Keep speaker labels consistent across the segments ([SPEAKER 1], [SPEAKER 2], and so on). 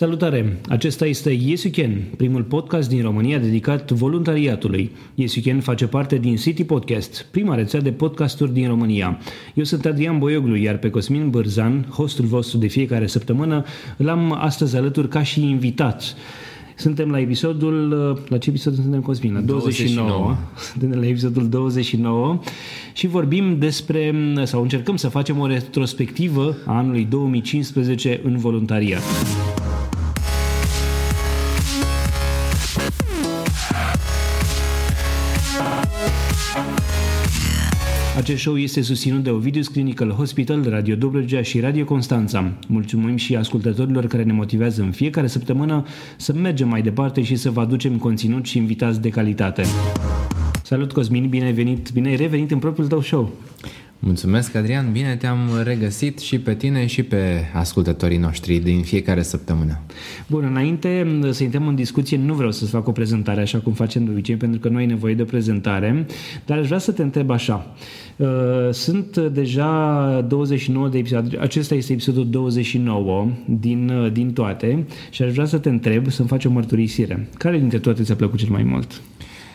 [SPEAKER 1] Salutare! Acesta este Yes You Can, primul podcast din România dedicat voluntariatului. Yes You Can face parte din City Podcast, prima rețea de podcasturi din România. Eu sunt Adrian Boioglu, iar pe Cosmin Bârzan, hostul vostru de fiecare săptămână, l-am astăzi alături ca și invitat. Suntem la episodul, la ce episod suntem Cosmin? La 29. 29. Suntem la episodul 29 și vorbim despre, sau încercăm să facem o retrospectivă a anului 2015 în voluntariat. Acest show este susținut de Ovidius Clinical Hospital, Radio Dobrogea și Radio Constanța. Mulțumim și ascultătorilor care ne motivează în fiecare săptămână să mergem mai departe și să vă aducem conținut și invitați de calitate. Salut Cosmin, bine, venit, bine ai revenit în propriul tău show.
[SPEAKER 2] Mulțumesc, Adrian, bine te-am regăsit și pe tine și pe ascultătorii noștri din fiecare săptămână.
[SPEAKER 1] Bun, înainte să intrăm în discuție, nu vreau să-ți fac o prezentare așa cum facem de obicei, pentru că nu ai nevoie de o prezentare, dar aș vrea să te întreb așa. Uh, sunt deja 29 de episoade, acesta este episodul 29 din, uh, din toate și aș vrea să te întreb, să-mi faci o mărturisire. Care dintre toate ți-a plăcut cel mai mult?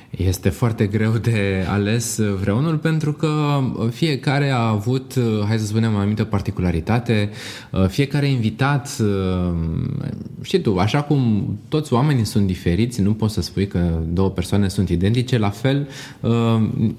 [SPEAKER 2] Este foarte greu de ales vreunul pentru că fiecare a avut, hai să spunem, o anumită particularitate, fiecare invitat, știi tu, așa cum toți oamenii sunt diferiți, nu poți să spui că două persoane sunt identice, la fel,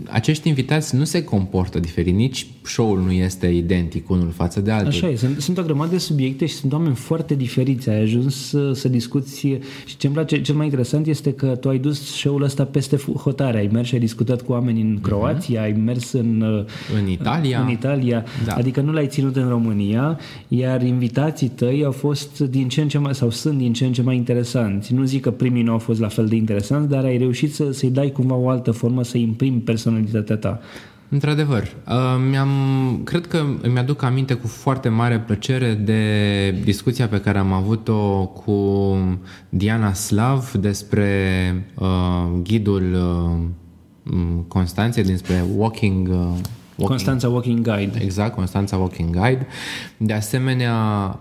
[SPEAKER 2] acești invitați nu se comportă diferit, nici show-ul nu este identic unul față de altul.
[SPEAKER 1] Așa e, sunt, sunt o grămadă de subiecte și sunt oameni foarte diferiți, ai ajuns să, să discuți și ce îmi place cel mai interesant este că tu ai dus show-ul ăsta peste hotare, ai mers și ai discutat cu oameni în Croația, uh-huh. ai mers în,
[SPEAKER 2] în Italia,
[SPEAKER 1] în Italia da. adică nu l-ai ținut în România, iar invitații tăi au fost din ce în ce mai, sau sunt din ce în ce mai interesanți. Nu zic că primii nu au fost la fel de interesanți, dar ai reușit să, să-i dai cumva o altă formă, să imprimi personalitatea ta.
[SPEAKER 2] Într-adevăr, uh, mi-am, cred că îmi aduc aminte cu foarte mare plăcere de discuția pe care am avut-o cu Diana Slav despre uh, ghidul uh, Constanței, despre Walking uh,
[SPEAKER 1] Walking, Constanța Walking Guide.
[SPEAKER 2] Exact, Constanța Walking Guide. De asemenea,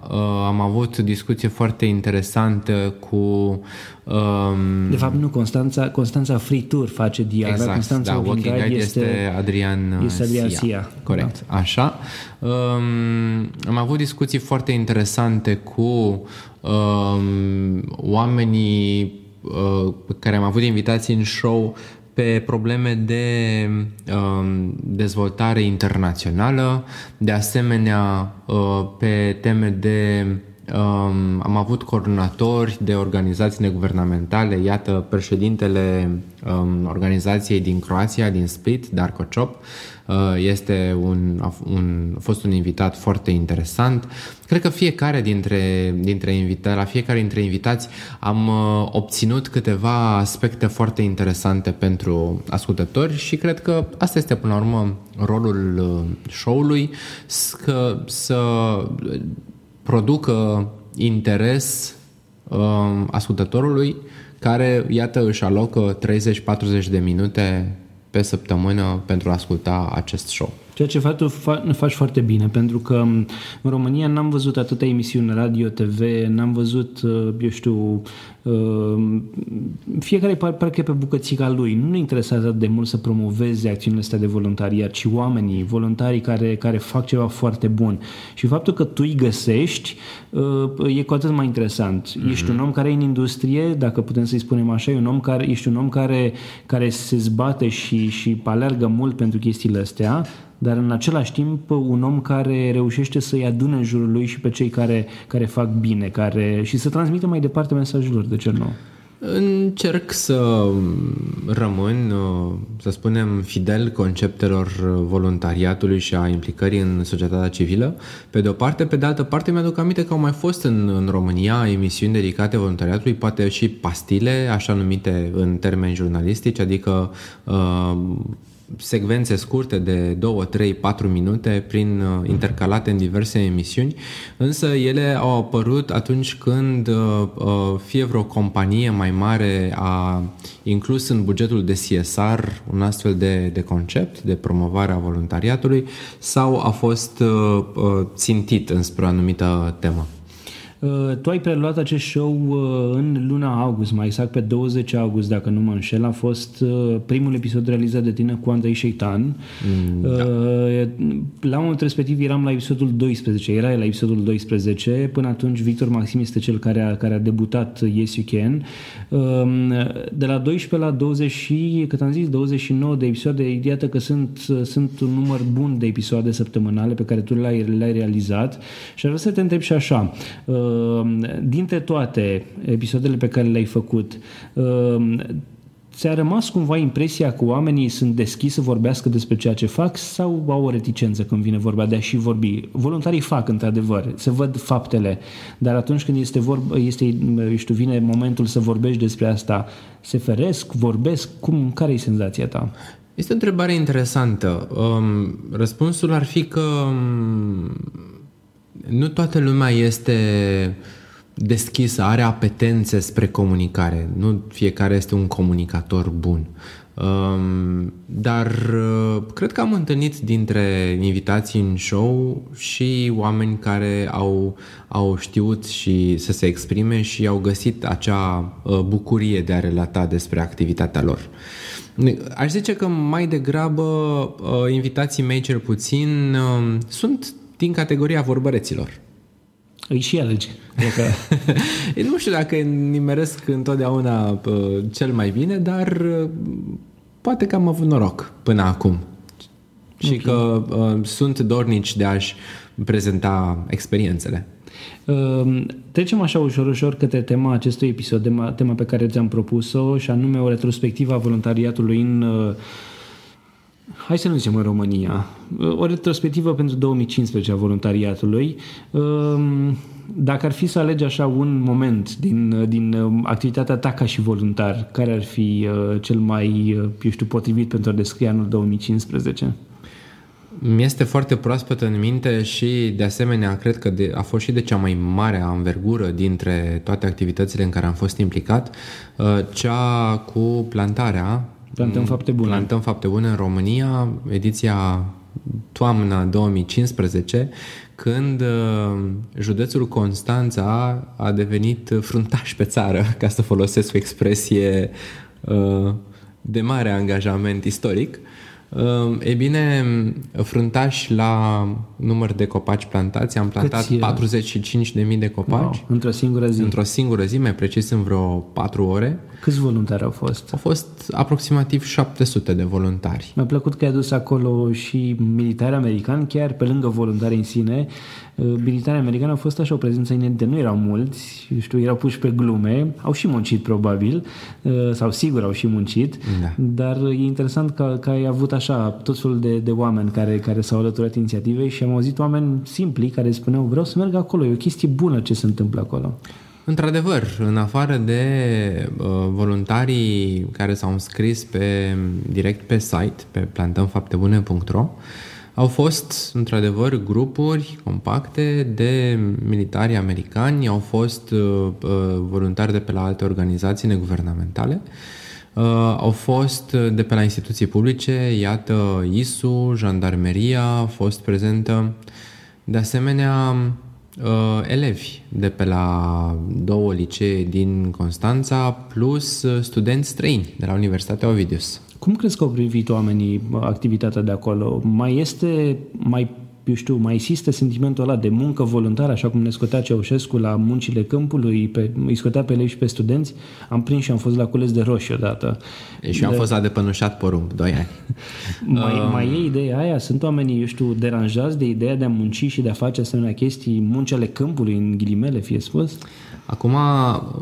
[SPEAKER 2] uh, am avut discuție foarte interesantă cu...
[SPEAKER 1] Um, de fapt, nu, Constanța, Constanța Free Tour face Diana.
[SPEAKER 2] Exact,
[SPEAKER 1] Constanța
[SPEAKER 2] da, Walking, Guide, Guide este, este Adrian,
[SPEAKER 1] este Adrian Sia.
[SPEAKER 2] Sia. Corect, da. așa. Um, am avut discuții foarte interesante cu um, oamenii uh, pe care am avut invitații în show pe probleme de um, dezvoltare internațională, de asemenea uh, pe teme de um, am avut coordonatori de organizații neguvernamentale, iată președintele um, organizației din Croația, din Split, Darko Chop, uh, este un, un, a fost un invitat foarte interesant. Cred că fiecare dintre, dintre invitați, la fiecare dintre invitați am uh, obținut câteva aspecte foarte interesante pentru ascultători și cred că asta este până la urmă rolul uh, show-ului, să, să producă interes uh, ascultătorului care, iată, își alocă 30-40 de minute pe săptămână pentru a asculta acest show.
[SPEAKER 1] Ceea ce faci, faci foarte bine, pentru că în România n-am văzut atâtea emisiuni radio, TV, n-am văzut, uh, eu știu, uh, fiecare parcă e pe bucățica lui. Nu ne interesează de mult să promoveze acțiunile astea de voluntariat, ci oamenii, voluntarii care, care fac ceva foarte bun. Și faptul că tu îi găsești uh, e cu atât mai interesant. Mm-hmm. Ești un om care e în industrie, dacă putem să-i spunem așa, e un om care, ești un om care, care se zbate și, și alergă mult pentru chestiile astea, dar în același timp un om care reușește să-i adune în jurul lui și pe cei care, care fac bine care, și să transmită mai departe mesajul lor de cel nou.
[SPEAKER 2] Încerc să rămân, să spunem, fidel conceptelor voluntariatului și a implicării în societatea civilă. Pe de o parte, pe de altă parte, mi-aduc aminte că au mai fost în, în România emisiuni dedicate voluntariatului, poate și pastile, așa numite în termeni jurnalistici, adică uh, secvențe scurte de 2, 3, 4 minute prin uh, intercalate în diverse emisiuni, însă ele au apărut atunci când uh, uh, fie vreo companie mai mare a inclus în bugetul de CSR un astfel de, de concept de promovare a voluntariatului sau a fost țintit înspre o anumită temă.
[SPEAKER 1] Uh, tu ai preluat acest show uh, în luna august, mai exact pe 20 august, dacă nu mă înșel. A fost uh, primul episod realizat de tine cu Andrei Șeitan. Mm, da. La momentul respectiv eram la episodul 12, era la episodul 12. Până atunci Victor Maxim este cel care a, care a debutat Yes You Can. Um, de la 12 la 20 și, cât am zis, 29 de episoade, iată că sunt, sunt un număr bun de episoade săptămânale pe care tu le-ai, le-ai realizat și aș vrea să te întreb și așa, uh, dintre toate episoadele pe care le-ai făcut, uh, ți-a rămas cumva impresia că oamenii sunt deschiși să vorbească despre ceea ce fac sau au o reticență când vine vorba de a și vorbi? Voluntarii fac, într-adevăr, se văd faptele, dar atunci când este, vorba, este știu, vine momentul să vorbești despre asta, se feresc, vorbesc? Cum, care e senzația ta?
[SPEAKER 2] Este o întrebare interesantă. Um, răspunsul ar fi că um, nu toată lumea este deschisă, are apetențe spre comunicare. Nu fiecare este un comunicator bun. Um, dar uh, cred că am întâlnit dintre invitații în show și oameni care au, au știut și să se exprime și au găsit acea uh, bucurie de a relata despre activitatea lor. Aș zice că mai degrabă uh, invitații mei cel puțin uh, sunt din categoria vorbăreților.
[SPEAKER 1] Îi și alegi.
[SPEAKER 2] nu știu dacă nimeresc întotdeauna uh, cel mai bine, dar uh, poate că am avut noroc până acum. Și okay. că uh, sunt dornici de a-și prezenta experiențele.
[SPEAKER 1] Uh, trecem așa ușor, ușor către tema acestui episod, tema, tema pe care ți-am propus-o și anume o retrospectivă a voluntariatului în uh, hai să nu zicem în România, o retrospectivă pentru 2015 a voluntariatului. Ehm, dacă ar fi să alegi așa un moment din, din um, activitatea ta ca și voluntar, care ar fi uh, cel mai, uh, eu știu, potrivit pentru a descrie anul 2015?
[SPEAKER 2] Mi este foarte proaspăt în minte și, de asemenea, cred că de, a fost și de cea mai mare anvergură dintre toate activitățile în care am fost implicat, uh, cea cu plantarea
[SPEAKER 1] Plantăm mm, fapte bune.
[SPEAKER 2] Plantăm fapte bune în România, ediția toamna 2015, când uh, județul Constanța a devenit fruntaș pe țară, ca să folosesc o expresie uh, de mare angajament istoric. Uh, e bine, fruntaș la număr de copaci plantați, am plantat 45.000 de copaci. Wow,
[SPEAKER 1] într-o singură zi.
[SPEAKER 2] Într-o singură zi, mai precis în vreo 4 ore.
[SPEAKER 1] Câți voluntari au fost?
[SPEAKER 2] Au fost aproximativ 700 de voluntari.
[SPEAKER 1] Mi-a plăcut că ai adus acolo și militari americani, chiar pe lângă voluntari în sine. Uh, militarii americani au fost așa o prezență inedită. Nu erau mulți, știu, erau puși pe glume, au și muncit probabil, uh, sau sigur au și muncit, da. dar e interesant că, că ai avut așa tot felul de, de oameni care, care s-au alăturat inițiativei și am auzit oameni simpli care spuneau vreau să merg acolo, e o chestie bună ce se întâmplă acolo.
[SPEAKER 2] Într-adevăr, în afară de uh, voluntarii care s-au înscris pe, direct pe site, pe plantămfaptebune.ro, au fost, într-adevăr, grupuri compacte de militari americani, au fost uh, uh voluntari de pe la alte organizații neguvernamentale, uh, au fost de pe la instituții publice, iată, ISU, Jandarmeria a fost prezentă, de asemenea, uh, elevi de pe la două licee din Constanța, plus uh, studenți străini de la Universitatea Ovidius.
[SPEAKER 1] Cum crezi că au privit oamenii activitatea de acolo? Mai este, mai eu știu, mai există sentimentul ăla de muncă voluntară, așa cum ne scotea Ceaușescu la muncile câmpului, pe, îi scotea pe elevi și pe studenți. Am prins și am fost la cules de roșii odată.
[SPEAKER 2] Și de... am fost la pănușat porumb, doi ani.
[SPEAKER 1] mai, um... mai e ideea aia? Sunt oamenii, eu știu, deranjați de ideea de a munci și de a face asemenea chestii, muncele câmpului, în ghilimele, fie spus?
[SPEAKER 2] Acum,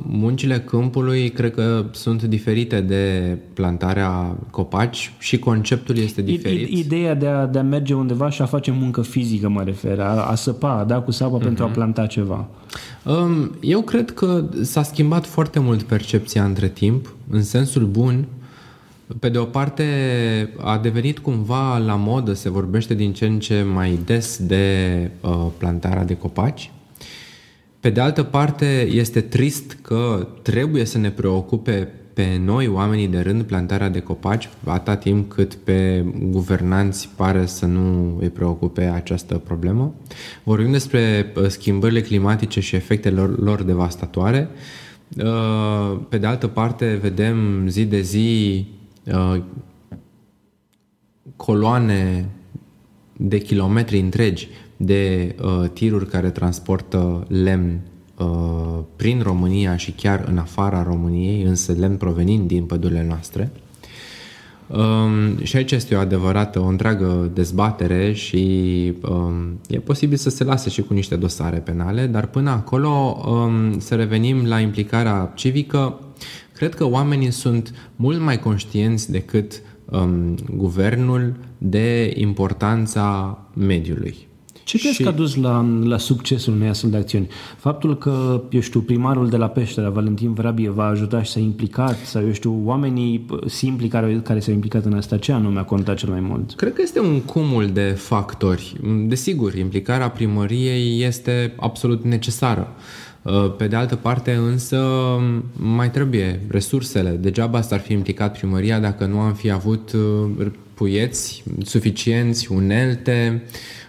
[SPEAKER 2] muncile câmpului cred că sunt diferite de plantarea copaci și conceptul este diferit.
[SPEAKER 1] Ideea de a, de a merge undeva și a face muncă fizică, mă refer, a, a săpa, a da cu sapa uh-huh. pentru a planta ceva.
[SPEAKER 2] Um, eu cred că s-a schimbat foarte mult percepția între timp, în sensul bun. Pe de o parte, a devenit cumva la modă, se vorbește din ce în ce mai des de uh, plantarea de copaci pe de altă parte, este trist că trebuie să ne preocupe pe noi, oamenii de rând, plantarea de copaci, atâta timp cât pe guvernanți pare să nu îi preocupe această problemă. Vorbim despre uh, schimbările climatice și efectele lor, lor devastatoare. Uh, pe de altă parte, vedem zi de zi uh, coloane de kilometri întregi de tiruri care transportă lemn Uh, prin România și chiar în afara României, însă lemn provenind din pădurile noastre. Um, și aici este o adevărată, o întreagă dezbatere și um, e posibil să se lase și cu niște dosare penale, dar până acolo um, să revenim la implicarea civică. Cred că oamenii sunt mult mai conștienți decât um, guvernul de importanța mediului.
[SPEAKER 1] Ce crezi și... că a dus la, la succesul unei astfel de acțiuni? Faptul că, eu știu, primarul de la Peștera, Valentin Vrabie, va ajuta și s-a implicat, sau, eu știu, oamenii simpli care, care s-au implicat în asta, ce anume a contat cel mai mult?
[SPEAKER 2] Cred că este un cumul de factori. Desigur, implicarea primăriei este absolut necesară. Pe de altă parte, însă, mai trebuie resursele. Degeaba s-ar fi implicat primăria dacă nu am fi avut uh, puieți suficienți, unelte, Uh,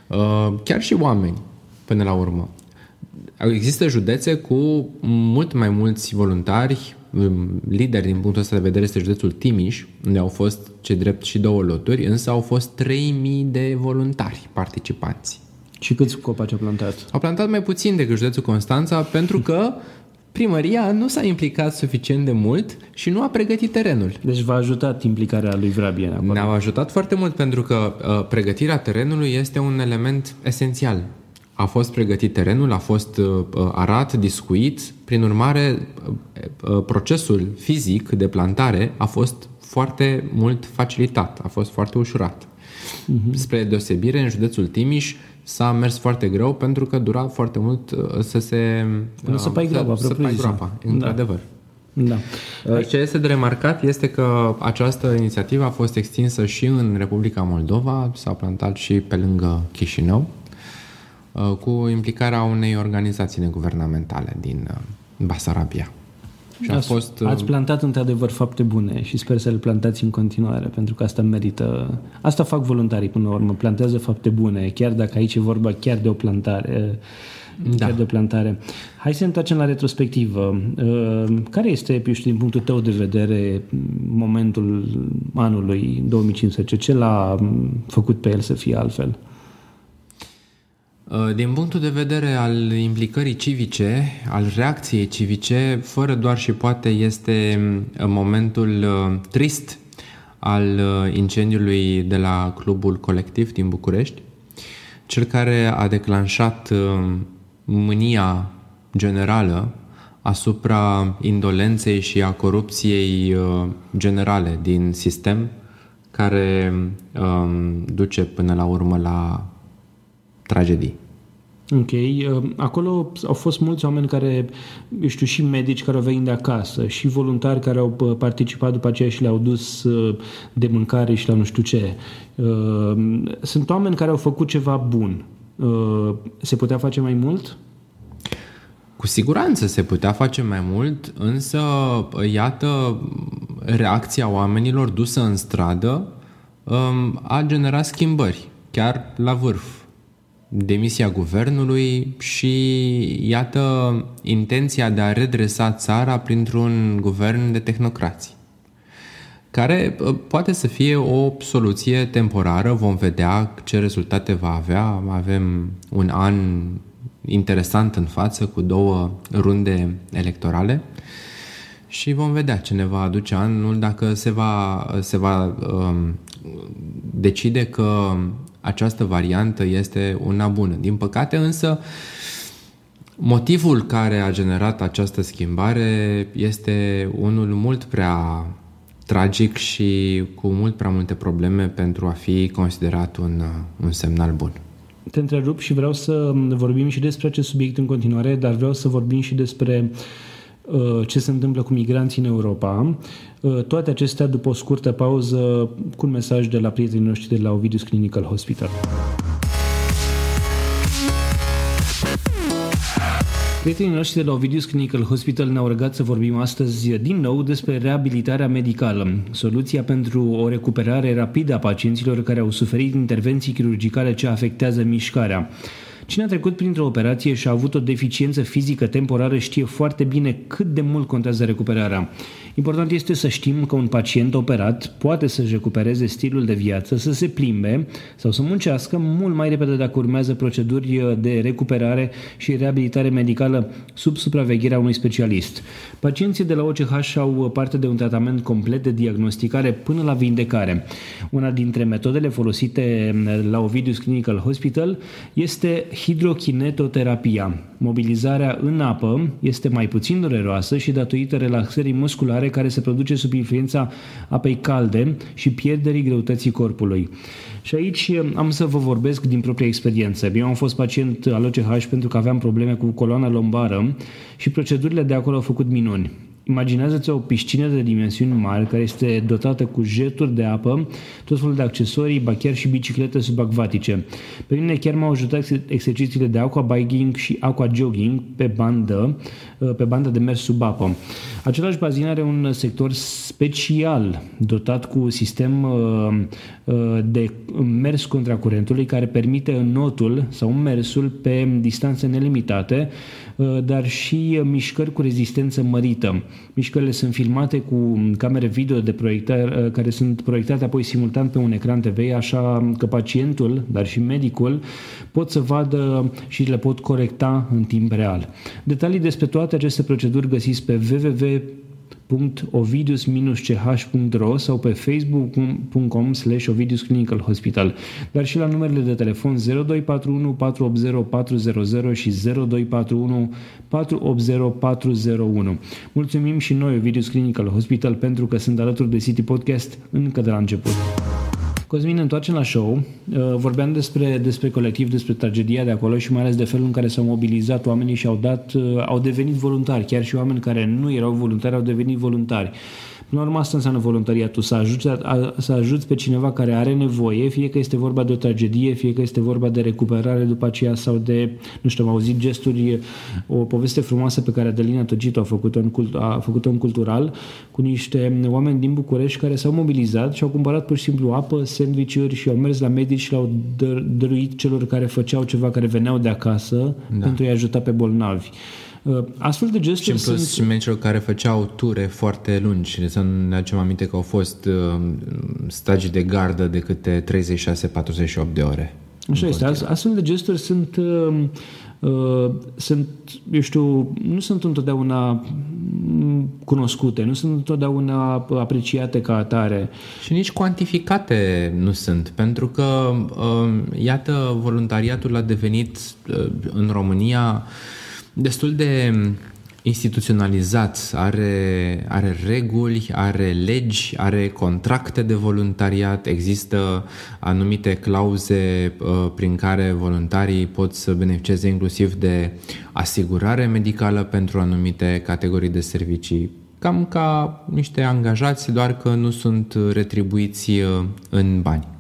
[SPEAKER 2] chiar și oameni, până la urmă. Există județe cu mult mai mulți voluntari, um, lideri din punctul ăsta de vedere este județul Timiș, unde au fost ce drept și două loturi, însă au fost 3000 de voluntari participanți.
[SPEAKER 1] Și câți copaci au plantat?
[SPEAKER 2] Au plantat mai puțin decât județul Constanța, pentru că primăria nu s-a implicat suficient de mult și nu a pregătit terenul.
[SPEAKER 1] Deci v-a ajutat implicarea lui Vrabie
[SPEAKER 2] Ne-a ajutat foarte mult pentru că uh, pregătirea terenului este un element esențial. A fost pregătit terenul, a fost uh, uh arat, discuit, prin urmare uh, uh, procesul fizic de plantare a fost foarte mult facilitat, a fost foarte ușurat. Uh-huh. Spre deosebire, în județul Timiș, s-a mers foarte greu pentru că dura foarte mult uh, să se...
[SPEAKER 1] Până să pai groapa,
[SPEAKER 2] să, să pai groapa, da. într-adevăr.
[SPEAKER 1] Da.
[SPEAKER 2] Uh, ce este de remarcat este că această inițiativă a fost extinsă și în Republica Moldova, s-a plantat și pe lângă Chișinău, uh, cu implicarea unei organizații neguvernamentale din Basarabia.
[SPEAKER 1] Și a fost, ați uh, plantat într-adevăr fapte bune și sper să le plantați în continuare, pentru că asta merită. Asta fac voluntarii până la urmă, plantează fapte bune, chiar dacă aici e vorba chiar de o plantare. Da. Chiar de o plantare. Hai să ne întoarcem la retrospectivă. Uh, care este, eu știu, din punctul tău de vedere, momentul anului 2015? Ce l-a făcut pe el să fie altfel?
[SPEAKER 2] Uh, din punctul de vedere al implicării civice, al reacției civice, fără doar și poate este uh, momentul uh, trist al incendiului de la Clubul Colectiv din București, cel care a declanșat mânia generală asupra indolenței și a corupției generale din sistem, care um, duce până la urmă la tragedii.
[SPEAKER 1] Ok. Uh, acolo au fost mulți oameni care, eu știu, și medici care au venit de acasă, și voluntari care au uh, participat după aceea și le-au dus uh, de mâncare și la nu știu ce. Sunt oameni care au făcut ceva bun. Se putea face mai mult?
[SPEAKER 2] Cu siguranță se putea face mai mult, însă, iată, reacția oamenilor dusă în stradă um, a generat schimbări, chiar la vârf demisia guvernului și, iată, intenția de a redresa țara printr-un guvern de tehnocrații care uh, poate să fie o soluție temporară, vom vedea ce rezultate va avea. Avem un an interesant în față cu două runde electorale și vom vedea ce ne va aduce anul dacă se va, se va um, decide că această variantă este una bună. Din păcate însă, motivul care a generat această schimbare este unul mult prea tragic și cu mult prea multe probleme pentru a fi considerat un, un semnal bun.
[SPEAKER 1] Te întrerup și vreau să vorbim și despre acest subiect în continuare, dar vreau să vorbim și despre uh, ce se întâmplă cu migranții în Europa. Uh, toate acestea după o scurtă pauză cu un mesaj de la prietenii noștri de la Ovidius Clinical Hospital. Prietenii noștri de la Ovidius Clinical Hospital ne-au rugat să vorbim astăzi din nou despre reabilitarea medicală, soluția pentru o recuperare rapidă a pacienților care au suferit intervenții chirurgicale ce afectează mișcarea. Cine a trecut printr-o operație și a avut o deficiență fizică temporară știe foarte bine cât de mult contează recuperarea. Important este să știm că un pacient operat poate să-și recupereze stilul de viață, să se plimbe sau să muncească mult mai repede dacă urmează proceduri de recuperare și reabilitare medicală sub supravegherea unui specialist. Pacienții de la OCH au parte de un tratament complet de diagnosticare până la vindecare. Una dintre metodele folosite la Ovidius Clinical Hospital este hidrokinetoterapia. Mobilizarea în apă este mai puțin dureroasă și datorită relaxării musculare care se produce sub influența apei calde și pierderii greutății corpului. Și aici am să vă vorbesc din propria experiență. Eu am fost pacient al OCH pentru că aveam probleme cu coloana lombară și procedurile de acolo au făcut minuni. Imaginează-ți o piscină de dimensiuni mari care este dotată cu jeturi de apă, tot felul de accesorii, ba chiar și biciclete subacvatice. Pe mine chiar m-au ajutat exercițiile de aqua biking și aqua jogging pe bandă, pe bandă de mers sub apă. Același bazin are un sector special dotat cu sistem uh, uh, de mers contra curentului care permite notul sau mersul pe distanțe nelimitate, uh, dar și mișcări cu rezistență mărită. Mișcările sunt filmate cu camere video de proiectare care sunt proiectate apoi simultan pe un ecran TV, așa că pacientul, dar și medicul pot să vadă și le pot corecta în timp real. Detalii despre toate aceste proceduri găsiți pe www www.ovidius-ch.ro sau pe facebook.com slash Ovidius Clinical Hospital, dar și la numerele de telefon 0241 480 400 și 0241 480 401. Mulțumim și noi Ovidius Clinical Hospital pentru că sunt alături de City Podcast încă de la început. Cosmin, ne întoarcem la show. Uh, vorbeam despre, despre colectiv, despre tragedia de acolo și mai ales de felul în care s-au mobilizat oamenii și au dat, uh, au devenit voluntari. Chiar și oameni care nu erau voluntari au devenit voluntari. Până la urmă, asta înseamnă voluntariatul, să ajuți, a, să ajuți pe cineva care are nevoie, fie că este vorba de o tragedie, fie că este vorba de recuperare după aceea sau de, nu știu, am auzit gesturi, o poveste frumoasă pe care Adelina Togito a făcut-o în, cult, a făcut-o în cultural cu niște oameni din București care s-au mobilizat și au cumpărat pur și simplu apă, sandvișuri și au mers la medici și le-au dăruit celor care făceau ceva, care veneau de acasă da. pentru a-i ajuta pe bolnavi. Uh, astfel de gesturi
[SPEAKER 2] și în plus sunt... și medicilor care făceau ture foarte lungi. Să ne aducem aminte că au fost uh, stagii de gardă de câte 36-48 de ore.
[SPEAKER 1] Așa este. Astfel de gesturi sunt, uh, uh, sunt, eu știu, nu sunt întotdeauna cunoscute, nu sunt întotdeauna apreciate ca atare.
[SPEAKER 2] Și nici cuantificate nu sunt, pentru că, uh, iată, voluntariatul a devenit uh, în România uh, destul de instituționalizat, are, are reguli, are legi, are contracte de voluntariat, există anumite clauze uh, prin care voluntarii pot să beneficieze inclusiv de asigurare medicală pentru anumite categorii de servicii, cam ca niște angajați, doar că nu sunt retribuiți uh, în bani.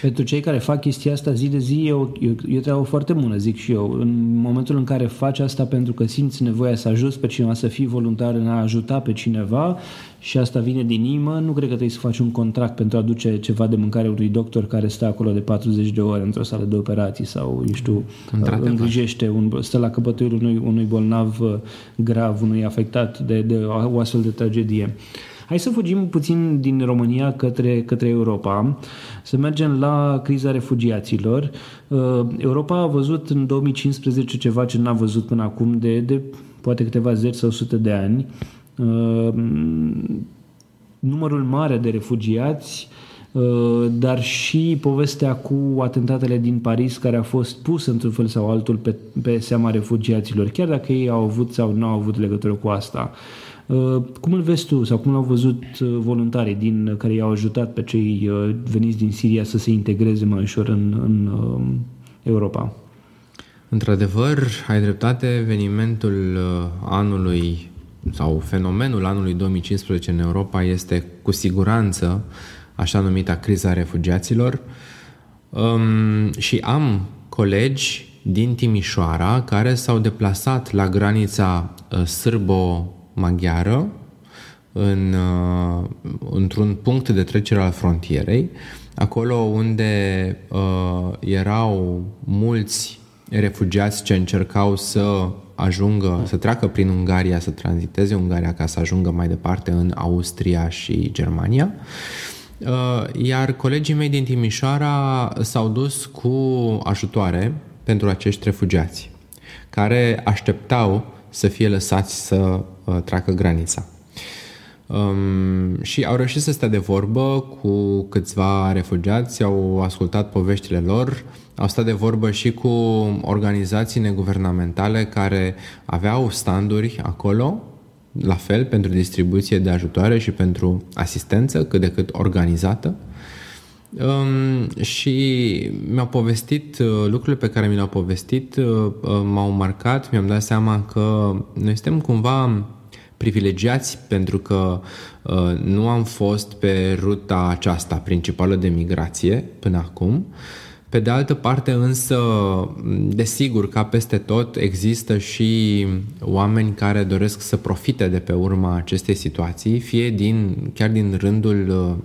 [SPEAKER 1] Pentru cei care fac chestia asta zi de zi, e o, e, e o treabă foarte bună, zic și eu. În momentul în care faci asta pentru că simți nevoia să ajuți pe cineva, să fii voluntar în a ajuta pe cineva și asta vine din inimă, nu cred că trebuie să faci un contract pentru a aduce ceva de mâncare unui doctor care stă acolo de 40 de ore într-o sală de operații sau, eu știu, îngrijește, un, stă la căpătâiul unui, unui bolnav uh, grav, unui afectat de, de o astfel de tragedie. Hai să fugim puțin din România către, către Europa, să mergem la criza refugiaților. Uh, Europa a văzut în 2015 ceva ce n-a văzut până acum de, de poate câteva zeci sau sute de ani. Uh, numărul mare de refugiați uh, dar și povestea cu atentatele din Paris care a fost pus într-un fel sau altul pe, pe seama refugiaților, chiar dacă ei au avut sau nu au avut legătură cu asta. Uh, cum îl vezi tu sau cum l-au văzut uh, voluntarii din, care i-au ajutat pe cei uh, veniți din Siria să se integreze mai ușor în, în Europa?
[SPEAKER 2] Într-adevăr, ai dreptate, evenimentul anului sau fenomenul anului 2015 în Europa este cu siguranță așa numita criza refugiaților um, și am colegi din Timișoara care s-au deplasat la granița uh, sârbo-maghiară în, uh, într-un punct de trecere al frontierei, acolo unde uh, erau mulți refugiați ce încercau să ajungă, să treacă prin Ungaria, să tranziteze Ungaria ca să ajungă mai departe în Austria și Germania. Uh, iar colegii mei din Timișoara s-au dus cu ajutoare pentru acești refugiați, care așteptau să fie lăsați să uh, treacă granița. Um, și au reușit să stea de vorbă cu câțiva refugiați, au ascultat poveștile lor, au stat de vorbă și cu organizații neguvernamentale care aveau standuri acolo, la fel, pentru distribuție de ajutoare și pentru asistență, cât de cât organizată. Um, și mi-au povestit uh, lucrurile pe care mi le-au povestit, uh, uh, m-au marcat, mi-am dat seama că noi suntem cumva privilegiați pentru că uh, nu am fost pe ruta aceasta principală de migrație până acum. Pe de altă parte însă, desigur, ca peste tot, există și oameni care doresc să profite de pe urma acestei situații, fie din, chiar din rândul uh,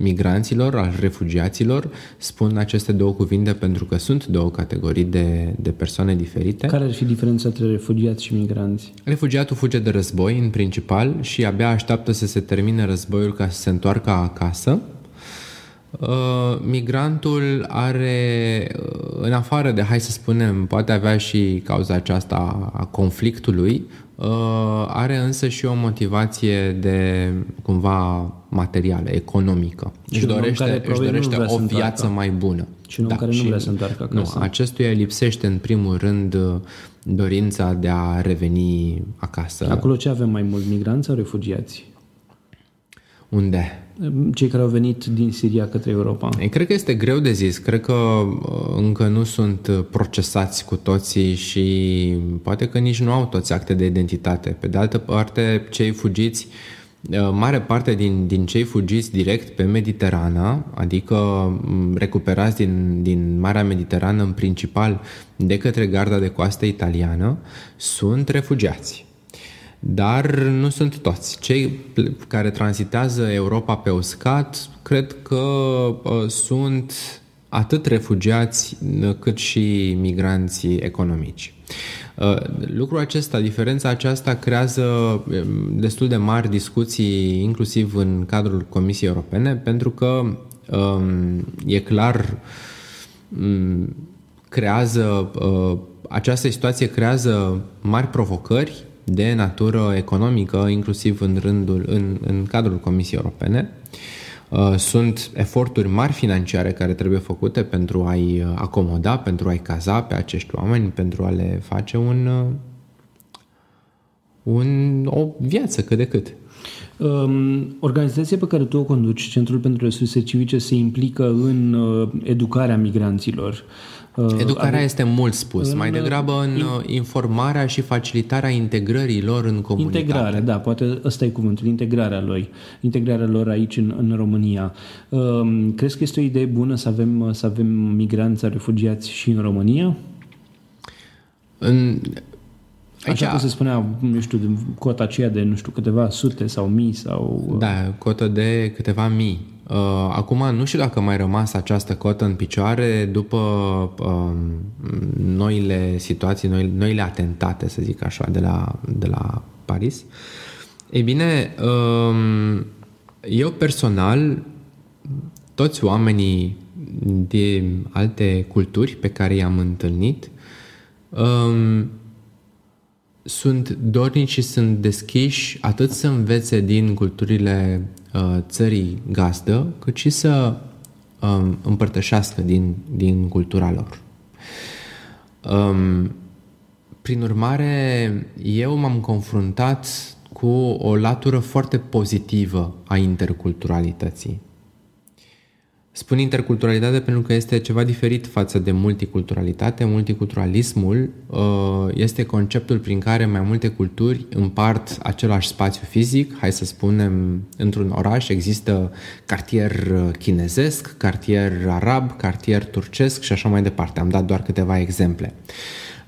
[SPEAKER 2] migranților, al refugiaților, spun aceste două cuvinte pentru că sunt două categorii de, de persoane diferite.
[SPEAKER 1] Care ar fi diferența între refugiați și migranți?
[SPEAKER 2] Refugiatul fuge de război în principal și abia așteaptă să se termine războiul ca să se întoarcă acasă. Uh, migrantul are, uh, în afară de, hai să spunem, poate avea și cauza aceasta a conflictului, Uh, are însă și o motivație de cumva materială, economică. Și dorește, își dorește o viață mai bună.
[SPEAKER 1] Și un da, care nu vrea să întoarcă acasă.
[SPEAKER 2] Nu, acestuia lipsește în primul rând dorința de a reveni acasă.
[SPEAKER 1] Acolo ce avem mai mult, migranți sau refugiați?
[SPEAKER 2] Unde?
[SPEAKER 1] Cei care au venit din Siria către Europa.
[SPEAKER 2] Ei, cred că este greu de zis. Cred că uh, încă nu sunt uh, procesați cu toții și poate că nici nu au toți acte de identitate. Pe de altă parte, cei fugiți, uh, mare parte din, din cei fugiți direct pe Mediterana, adică mm, recuperați din, din Marea Mediterană în principal de către garda de coastă italiană, sunt refugiați dar nu sunt toți. Cei care tranzitează Europa pe uscat, cred că uh, sunt atât refugiați uh, cât și migranții economici. Uh, lucrul acesta, diferența aceasta creează um, destul de mari discuții inclusiv în cadrul Comisiei Europene pentru că um, e clar um, creează această situație creează mari provocări de natură economică, inclusiv în, rândul, în, în cadrul Comisiei Europene. Uh, sunt eforturi mari financiare care trebuie făcute pentru a-i uh, acomoda, pentru a-i caza pe acești oameni, pentru a le face un, uh, un, o viață cât de cât.
[SPEAKER 1] Um, organizația pe care tu o conduci, Centrul pentru Resurse Civice, se implică în uh, educarea migranților. Uh,
[SPEAKER 2] Uh, Educarea Ave... este mult spus, în, mai degrabă în in, uh, informarea și facilitarea integrării lor în comunitate.
[SPEAKER 1] Integrare, da, poate ăsta e cuvântul, integrarea lor, integrarea lor aici în, în România. Um, crezi că este o idee bună să avem, să avem migranți, refugiați și în România?
[SPEAKER 2] În,
[SPEAKER 1] Aici... Așa cum se spunea, nu știu, cota aceea de, nu știu, câteva sute sau mii sau...
[SPEAKER 2] Da, cotă de câteva mii. Uh, acum nu știu dacă mai rămas această cotă în picioare după uh, noile situații, noi, noile atentate, să zic așa, de la, de la Paris. Ei bine, uh, eu personal, toți oamenii de alte culturi pe care i-am întâlnit, uh, sunt dornici și sunt deschiși atât să învețe din culturile uh, țării gazdă, cât și să um, împărtășească din, din cultura lor. Um, prin urmare, eu m-am confruntat cu o latură foarte pozitivă a interculturalității. Spun interculturalitate pentru că este ceva diferit față de multiculturalitate. Multiculturalismul uh, este conceptul prin care mai multe culturi împart același spațiu fizic. Hai să spunem, într-un oraș există cartier chinezesc, cartier arab, cartier turcesc și așa mai departe. Am dat doar câteva exemple.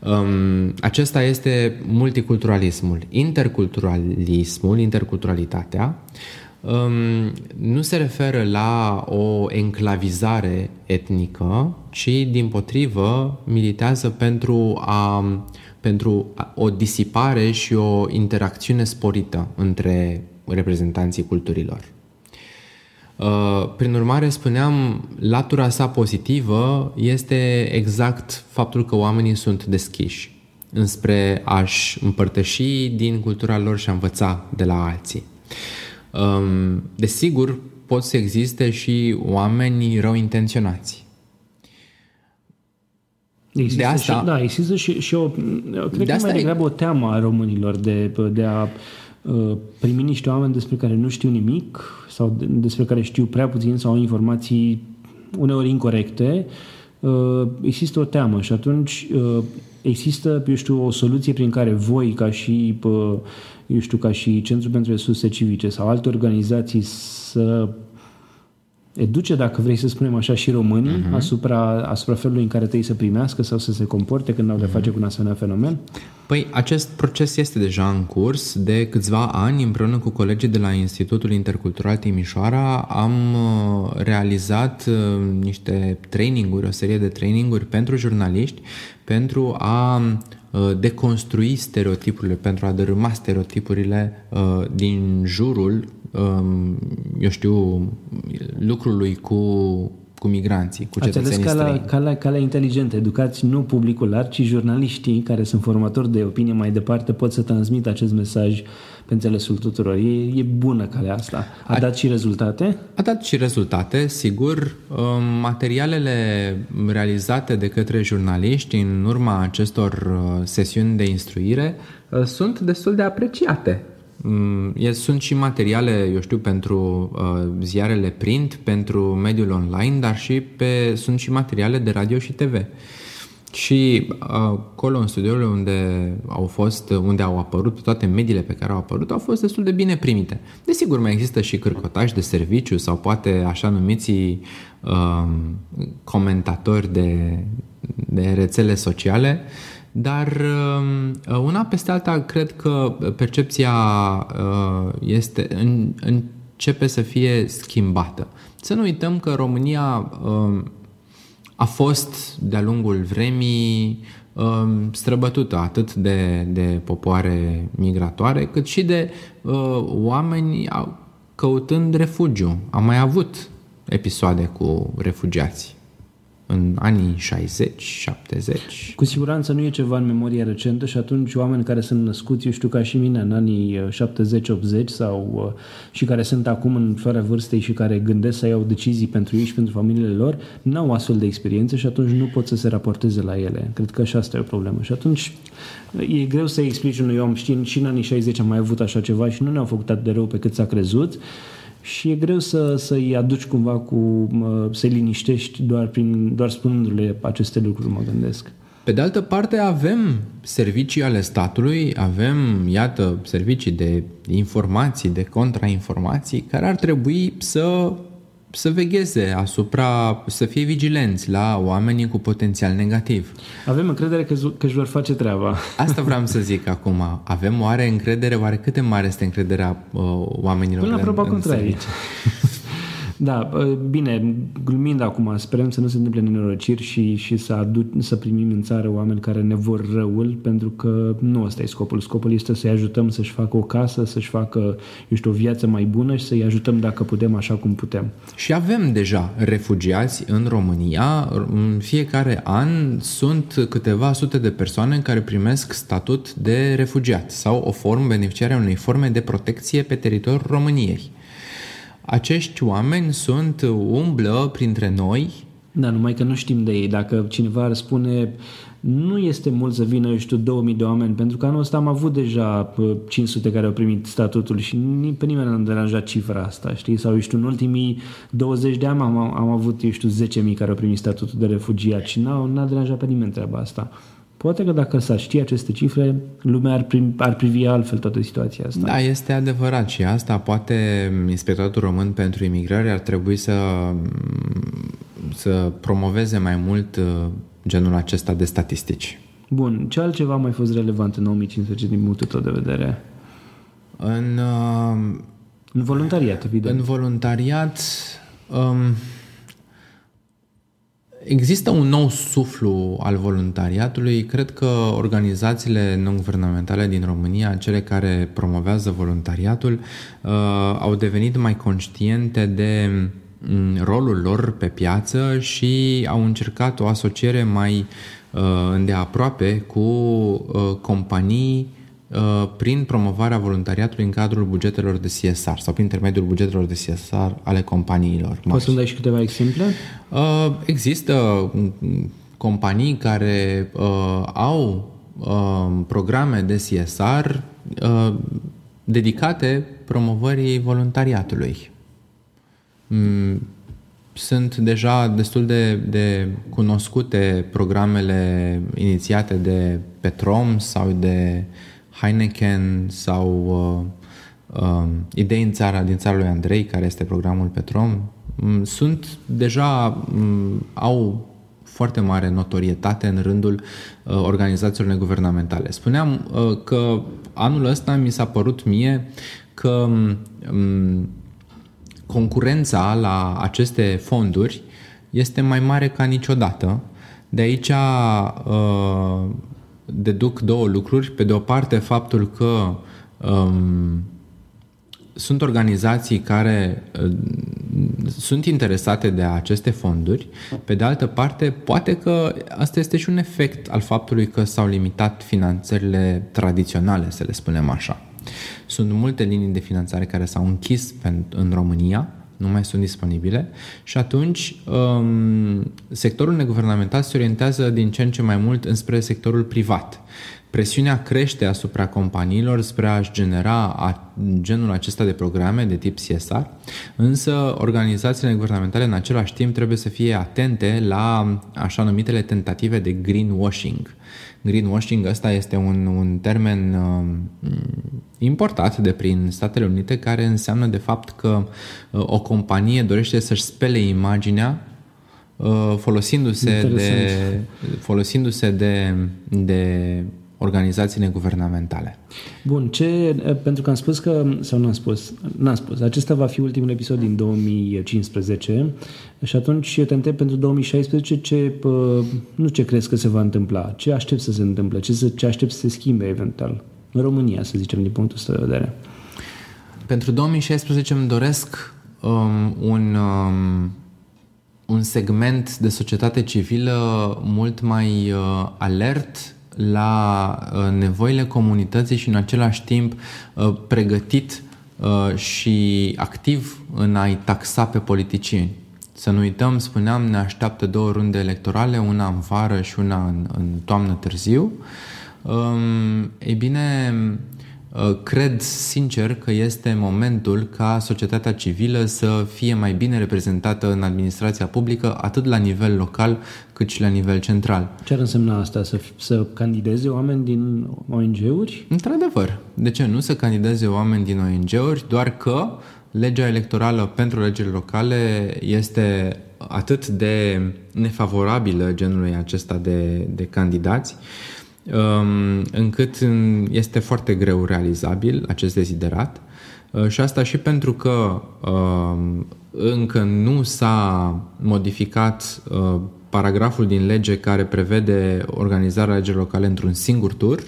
[SPEAKER 2] Um, acesta este multiculturalismul. Interculturalismul, interculturalitatea, um, nu se referă la o enclavizare etnică, ci din potrivă militează pentru, a, pentru o disipare și o interacțiune sporită între reprezentanții culturilor. Uh, prin urmare, spuneam, latura sa pozitivă este exact faptul că oamenii sunt deschiși înspre a-și împărtăși din cultura lor și a învăța de la alții. Um, desigur, pot să existe și oameni rău intenționați.
[SPEAKER 1] Există de asta, și, da, există și, și o, cred de că asta mai degrabă e... o teamă a românilor de, de a uh, primi niște oameni despre care nu știu nimic sau despre care știu prea puțin sau au informații uneori incorrecte, uh, există o teamă și atunci uh, există, eu știu, o soluție prin care voi, ca și eu știu, ca și Centrul pentru Resurse Civice sau alte organizații să educe, dacă vrei să spunem așa, și românii uh-huh. asupra, asupra felului în care trebuie să primească sau să se comporte când au de face cu un asemenea fenomen?
[SPEAKER 2] Păi acest proces este deja în curs de câțiva ani împreună cu colegii de la Institutul Intercultural Timișoara am uh, realizat uh, niște traininguri, o serie de traininguri pentru jurnaliști pentru a uh, deconstrui stereotipurile, pentru a dărâma stereotipurile din jurul Um, eu știu, lucrului cu, cu migranții, cu cetățenii
[SPEAKER 1] Ați
[SPEAKER 2] străini.
[SPEAKER 1] Calea, calea inteligentă. Educați nu publicul larg, ci jurnaliștii care sunt formatori de opinie mai departe pot să transmită acest mesaj pe înțelesul tuturor. E, e bună calea asta. A, a dat și rezultate?
[SPEAKER 2] A dat și rezultate, sigur. Um, materialele realizate de către jurnaliști în urma acestor uh, sesiuni de instruire uh, sunt destul de apreciate Mm, sunt și materiale, eu știu, pentru uh, ziarele print, pentru mediul online, dar și pe, sunt și materiale de radio și TV. Și uh, acolo în studiourile unde au fost, unde au apărut toate mediile pe care au apărut, au fost destul de bine primite. Desigur, mai există și cârcotași de serviciu sau poate așa numiții uh, comentatori de, de rețele sociale uh, dar um, una peste alta, cred că percepția uh, este, începe să fie schimbată. Să nu uităm că România um, a fost de-a lungul vremii um, străbătută atât de, de popoare migratoare, cât și de uh, oameni căutând refugiu. Am mai avut episoade cu refugiați în anii 60-70.
[SPEAKER 1] Cu siguranță nu e ceva în memorie recentă și atunci oameni care sunt născuți, eu știu ca și mine, în anii 70-80 sau uh, și care sunt acum în fără vârstei și care gândesc să iau decizii pentru ei și pentru familiile lor, n-au astfel de experiențe și atunci nu pot să se raporteze la ele. Cred că și asta e o problemă. Și atunci e greu să explici unui om, știi, și în anii 60 am mai avut așa ceva și nu ne-au făcut atât de rău pe cât s-a crezut și e greu să, să-i aduci cumva cu, să-i liniștești doar, prin, doar spunându-le aceste lucruri, mă gândesc.
[SPEAKER 2] Pe de altă parte, avem servicii ale statului, avem, iată, servicii de informații, de contrainformații, care ar trebui să să vegheze asupra, să fie vigilenți la oamenii cu potențial negativ.
[SPEAKER 1] Avem încredere că, că își vor face treaba.
[SPEAKER 2] Asta vreau să zic acum. Avem oare încredere? Oare cât de mare este încrederea uh, oamenilor
[SPEAKER 1] Până la proba contrarie. Da, bine, glumind acum, sperăm să nu se întâmple nenorociri și, și să, adu- să primim în țară oameni care ne vor răul, pentru că nu ăsta e scopul. Scopul este să-i ajutăm să-și facă o casă, să-și facă, eu știu, o viață mai bună și să-i ajutăm dacă putem, așa cum putem.
[SPEAKER 2] Și avem deja refugiați în România. În fiecare an sunt câteva sute de persoane care primesc statut de refugiat sau o formă, beneficiarea unei forme de protecție pe teritoriul României acești oameni sunt, umblă printre noi
[SPEAKER 1] Da, numai că nu știm de ei. Dacă cineva ar spune nu este mult să vină, eu știu, 2000 de oameni, pentru că anul ăsta am avut deja 500 care au primit statutul și pe nimeni nu a deranjat cifra asta, știi? Sau, eu știu, în ultimii 20 de ani am, am avut, eu știu, 10.000 care au primit statutul de refugiat și n-a, n-a deranjat pe nimeni treaba asta. Poate că dacă s-ar ști aceste cifre, lumea ar, prim, ar privi altfel toată situația asta.
[SPEAKER 2] Da, este adevărat și asta poate Inspectoratul Român pentru Imigrare ar trebui să, să promoveze mai mult uh, genul acesta de statistici.
[SPEAKER 1] Bun, ce altceva a mai fost relevant în 2015 din punctul tău de vedere?
[SPEAKER 2] În, uh,
[SPEAKER 1] în voluntariat, evident.
[SPEAKER 2] În voluntariat um, există un nou suflu al voluntariatului. Cred că organizațiile non-guvernamentale din România, cele care promovează voluntariatul, uh, au devenit mai conștiente de rolul lor pe piață și au încercat o asociere mai uh, îndeaproape cu uh, companii uh, prin promovarea voluntariatului în cadrul bugetelor de CSR sau prin intermediul bugetelor de CSR ale companiilor.
[SPEAKER 1] Poți să-mi dai și câteva exemple?
[SPEAKER 2] Uh, există companii care uh, au uh, programe de CSR uh, dedicate promovării voluntariatului. Mm, sunt deja destul de, de cunoscute programele inițiate de Petrom sau de Heineken sau uh, uh, Idei în țara, din țara lui Andrei, care este programul Petrom. Mm, sunt deja, um, au foarte mare notorietate în rândul uh, organizațiilor neguvernamentale. Spuneam uh, că anul ăsta mi s-a părut mie că um, concurența la aceste fonduri este mai mare ca niciodată. De aici uh, deduc două lucruri. Pe de o parte, faptul că um, sunt organizații care uh, sunt interesate de aceste fonduri. Pe de altă parte, poate că asta este și un efect al faptului că s-au limitat finanțările tradiționale, să le spunem așa. Sunt multe linii de finanțare care s-au închis în România, nu mai sunt disponibile și atunci um, sectorul neguvernamental se orientează din ce în ce mai mult înspre sectorul privat. Presiunea crește asupra companiilor spre a-și genera genul acesta de programe de tip CSR, însă organizațiile guvernamentale în același timp trebuie să fie atente la așa numitele tentative de greenwashing. Greenwashing ăsta este un, un termen uh, importat de prin Statele Unite care înseamnă de fapt că uh, o companie dorește să-și spele imaginea uh, folosindu-se de, folosindu-se de, de organizații neguvernamentale.
[SPEAKER 1] Bun, ce, pentru că am spus că, sau nu am spus, n-am spus, acesta va fi ultimul episod din 2015 și atunci eu te întreb pentru 2016 ce, nu ce crezi că se va întâmpla, ce aștept să se întâmple, ce, ce aștept să se schimbe eventual în România, să zicem, din punctul ăsta de vedere.
[SPEAKER 2] Pentru 2016 îmi doresc um, un, um, un segment de societate civilă mult mai uh, alert la uh, nevoile comunității și în același timp uh, pregătit uh, și activ în a-i taxa pe politicieni. Să nu uităm, spuneam, ne așteaptă două runde electorale, una în vară și una în, în toamnă târziu. Um, ei bine, Uh, cred sincer că este momentul ca societatea civilă să fie mai bine reprezentată în administrația publică, atât la nivel local cât și la nivel central.
[SPEAKER 1] Ce ar însemna asta? Să, să candideze oameni din ONG-uri?
[SPEAKER 2] Într-adevăr. De ce nu să candideze oameni din ONG-uri? Doar că legea electorală pentru legile locale este atât de nefavorabilă genului acesta de, de candidați Um, încât este foarte greu realizabil acest deziderat. Uh, și asta și pentru că um, încă nu s-a modificat uh, paragraful din lege care prevede organizarea alegerilor locale într-un singur tur,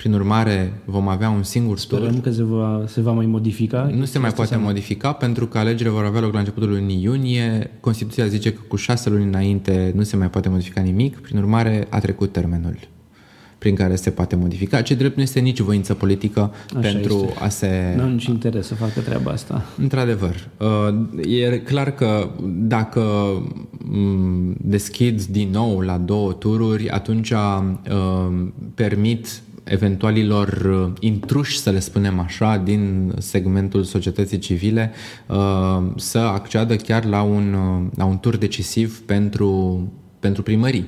[SPEAKER 2] prin urmare, vom avea un singur
[SPEAKER 1] Sperăm
[SPEAKER 2] tur.
[SPEAKER 1] că se va, se va mai modifica.
[SPEAKER 2] Nu se mai poate seama. modifica pentru că alegerile vor avea loc la începutul lunii iunie. Constituția zice că cu șase luni înainte nu se mai poate modifica nimic. Prin urmare, a trecut termenul. prin care se poate modifica. Ce drept nu este nici voință politică Așa pentru
[SPEAKER 1] este.
[SPEAKER 2] a se...
[SPEAKER 1] Nu au nici interes să facă treaba asta.
[SPEAKER 2] Într-adevăr. Uh, e clar că dacă mm, deschid din nou la două tururi, atunci uh, permit eventualilor uh, intruși, să le spunem așa, din segmentul societății civile să acceadă chiar la un, la un tur decisiv pentru, pentru primării.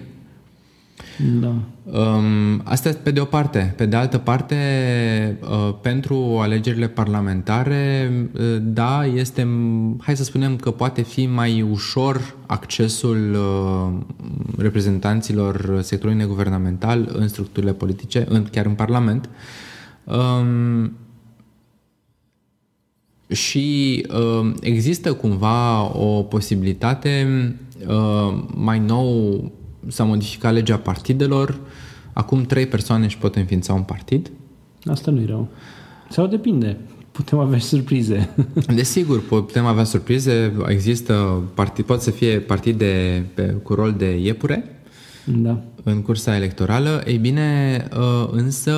[SPEAKER 1] Da.
[SPEAKER 2] Um, asta pe de o parte. Pe de altă parte, uh, pentru alegerile parlamentare, uh, da, este, hai să spunem că poate fi mai ușor accesul uh, reprezentanților sectorului neguvernamental în structurile politice, în, chiar în Parlament. Um, și uh, există cumva o posibilitate uh, mai nou s-a modificat legea partidelor. Acum trei persoane își pot înființa un partid.
[SPEAKER 1] Asta nu e rău. Sau depinde. Putem avea surprize.
[SPEAKER 2] Desigur, putem avea surprize. Există partid, pot să fie partide pe, cu rol de iepure
[SPEAKER 1] da.
[SPEAKER 2] în cursa electorală. Ei bine, ă, însă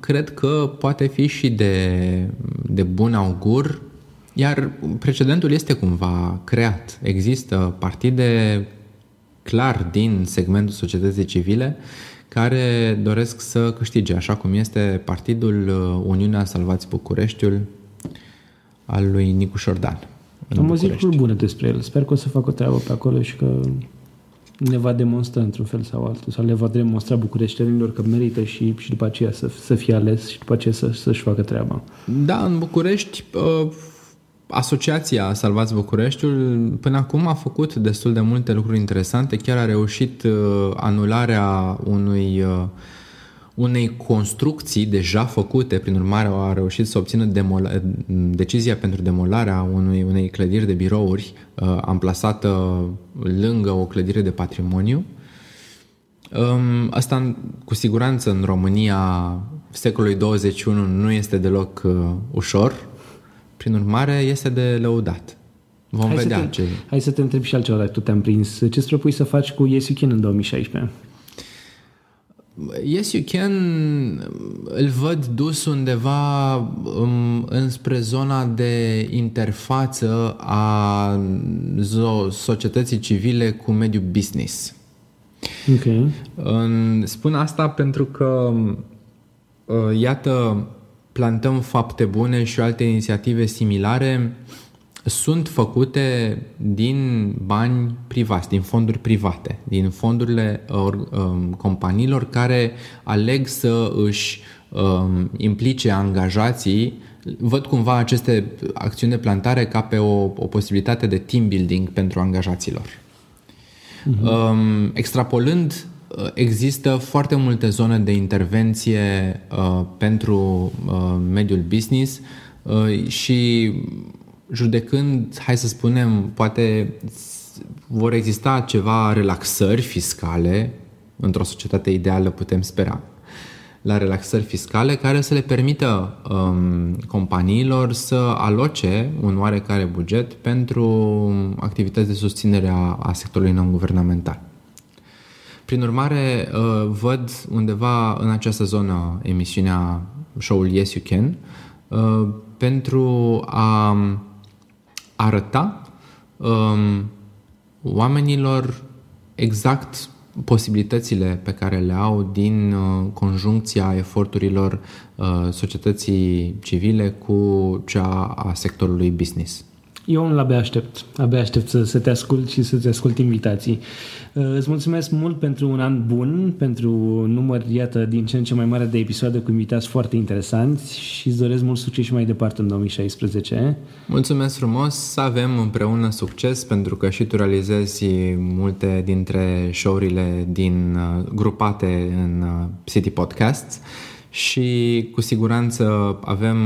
[SPEAKER 2] cred că poate fi și de, de bun augur, iar precedentul este cumva creat. Există partide clar din segmentul societății civile care doresc să câștige, așa cum este Partidul uh, Uniunea Salvați Bucureștiul al lui Nicu Șordan.
[SPEAKER 1] Am auzit lucruri bune despre el. Sper că o să facă o treabă pe acolo și că ne va demonstra într-un fel sau altul, sau le va demonstra bucureștenilor că merită și, și după aceea să, să fie ales și după aceea să, să-și facă treaba.
[SPEAKER 2] Da, în București uh, Asociația Salvați Bucureștiul până acum a făcut destul de multe lucruri interesante, chiar a reușit uh, anularea unui, uh, unei construcții deja făcute, prin urmare a reușit să obțină demola- decizia pentru demolarea unui, unei clădiri de birouri uh, amplasată lângă o clădire de patrimoniu. Um, asta cu siguranță în România secolului 21 nu este deloc uh, ușor, prin urmare, este de lăudat. Vom hai vedea
[SPEAKER 1] să te,
[SPEAKER 2] ce...
[SPEAKER 1] Hai să te întreb și altceva dacă tu te-am prins. Ce îți propui să faci cu Yes You Can în 2016?
[SPEAKER 2] Yes You Can îl văd dus undeva um, înspre zona de interfață a societății civile cu mediul business.
[SPEAKER 1] Ok.
[SPEAKER 2] Spun asta pentru că, uh, iată, plantăm fapte bune și alte inițiative similare sunt făcute din bani privați, din fonduri private, din fondurile um, companiilor care aleg să își um, implice angajații văd cumva aceste acțiuni de plantare ca pe o, o posibilitate de team building pentru angajaților. Uh-huh. Um, extrapolând Uh, există foarte multe zone de intervenție uh, pentru uh, mediul business uh, și judecând, hai să spunem, poate vor exista ceva relaxări fiscale, într-o societate ideală putem spera, la relaxări fiscale care să le permită um, companiilor să aloce un oarecare buget pentru activități de susținere a, a sectorului non-guvernamental. Prin urmare, uh, văd undeva în această zonă emisiunea show-ul Yes You Can uh, pentru a arăta um, oamenilor exact posibilitățile pe care le au din uh, conjuncția eforturilor societății civile cu cea a sectorului business.
[SPEAKER 1] Eu abia aștept. Abia aștept să, să te ascult și să-ți ascult invitații. Uh, îți mulțumesc mult pentru un an bun, pentru număr, iată, din ce în ce mai mare de episoade cu invitați foarte interesanți și îți doresc mult succes și mai departe în 2016.
[SPEAKER 2] Mulțumesc frumos, să avem împreună succes pentru că și tu realizezi multe dintre show-urile din, uh, grupate în uh, City Podcasts și cu siguranță avem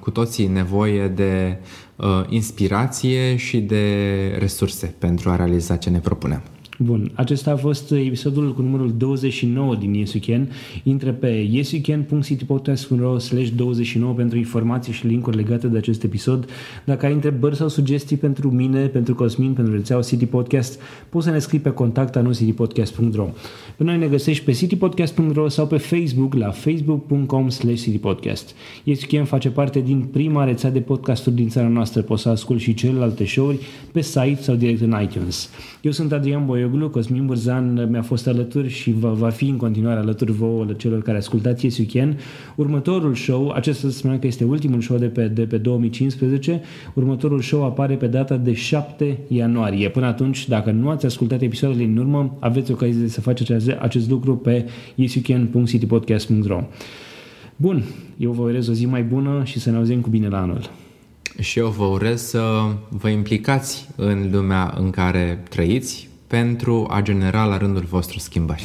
[SPEAKER 2] cu toții nevoie de uh, inspirație și de resurse pentru a realiza ce ne propunem.
[SPEAKER 1] Bun, acesta a fost episodul cu numărul 29 din Yes You Can. Intră pe yesyoucan.citypodcast.ro slash 29 pentru informații și linkuri legate de acest episod. Dacă ai întrebări sau sugestii pentru mine, pentru Cosmin, pentru rețeaua City Podcast, poți să ne scrii pe contact citypodcast.ro Pe noi ne găsești pe citypodcast.ro sau pe Facebook la facebook.com slash citypodcast. Yes You Can face parte din prima rețea de podcasturi din țara noastră. Poți să ascult și celelalte show-uri pe site sau direct în iTunes. Eu sunt Adrian Boio Boioglu, Cosmin Burzan mi-a fost alături și va, va fi în continuare alături vouă celor care ascultați Yes You Can. Următorul show, acesta spuneam că este ultimul show de pe, de pe 2015, următorul show apare pe data de 7 ianuarie. Până atunci, dacă nu ați ascultat episoadele din urmă, aveți ocazia să faceți acest, acest lucru pe yesyoucan.citypodcast.ro Bun, eu vă urez o zi mai bună și să ne auzim cu bine la anul.
[SPEAKER 2] Și eu vă urez să vă implicați în lumea în care trăiți, pentru a genera la rândul vostru schimbări.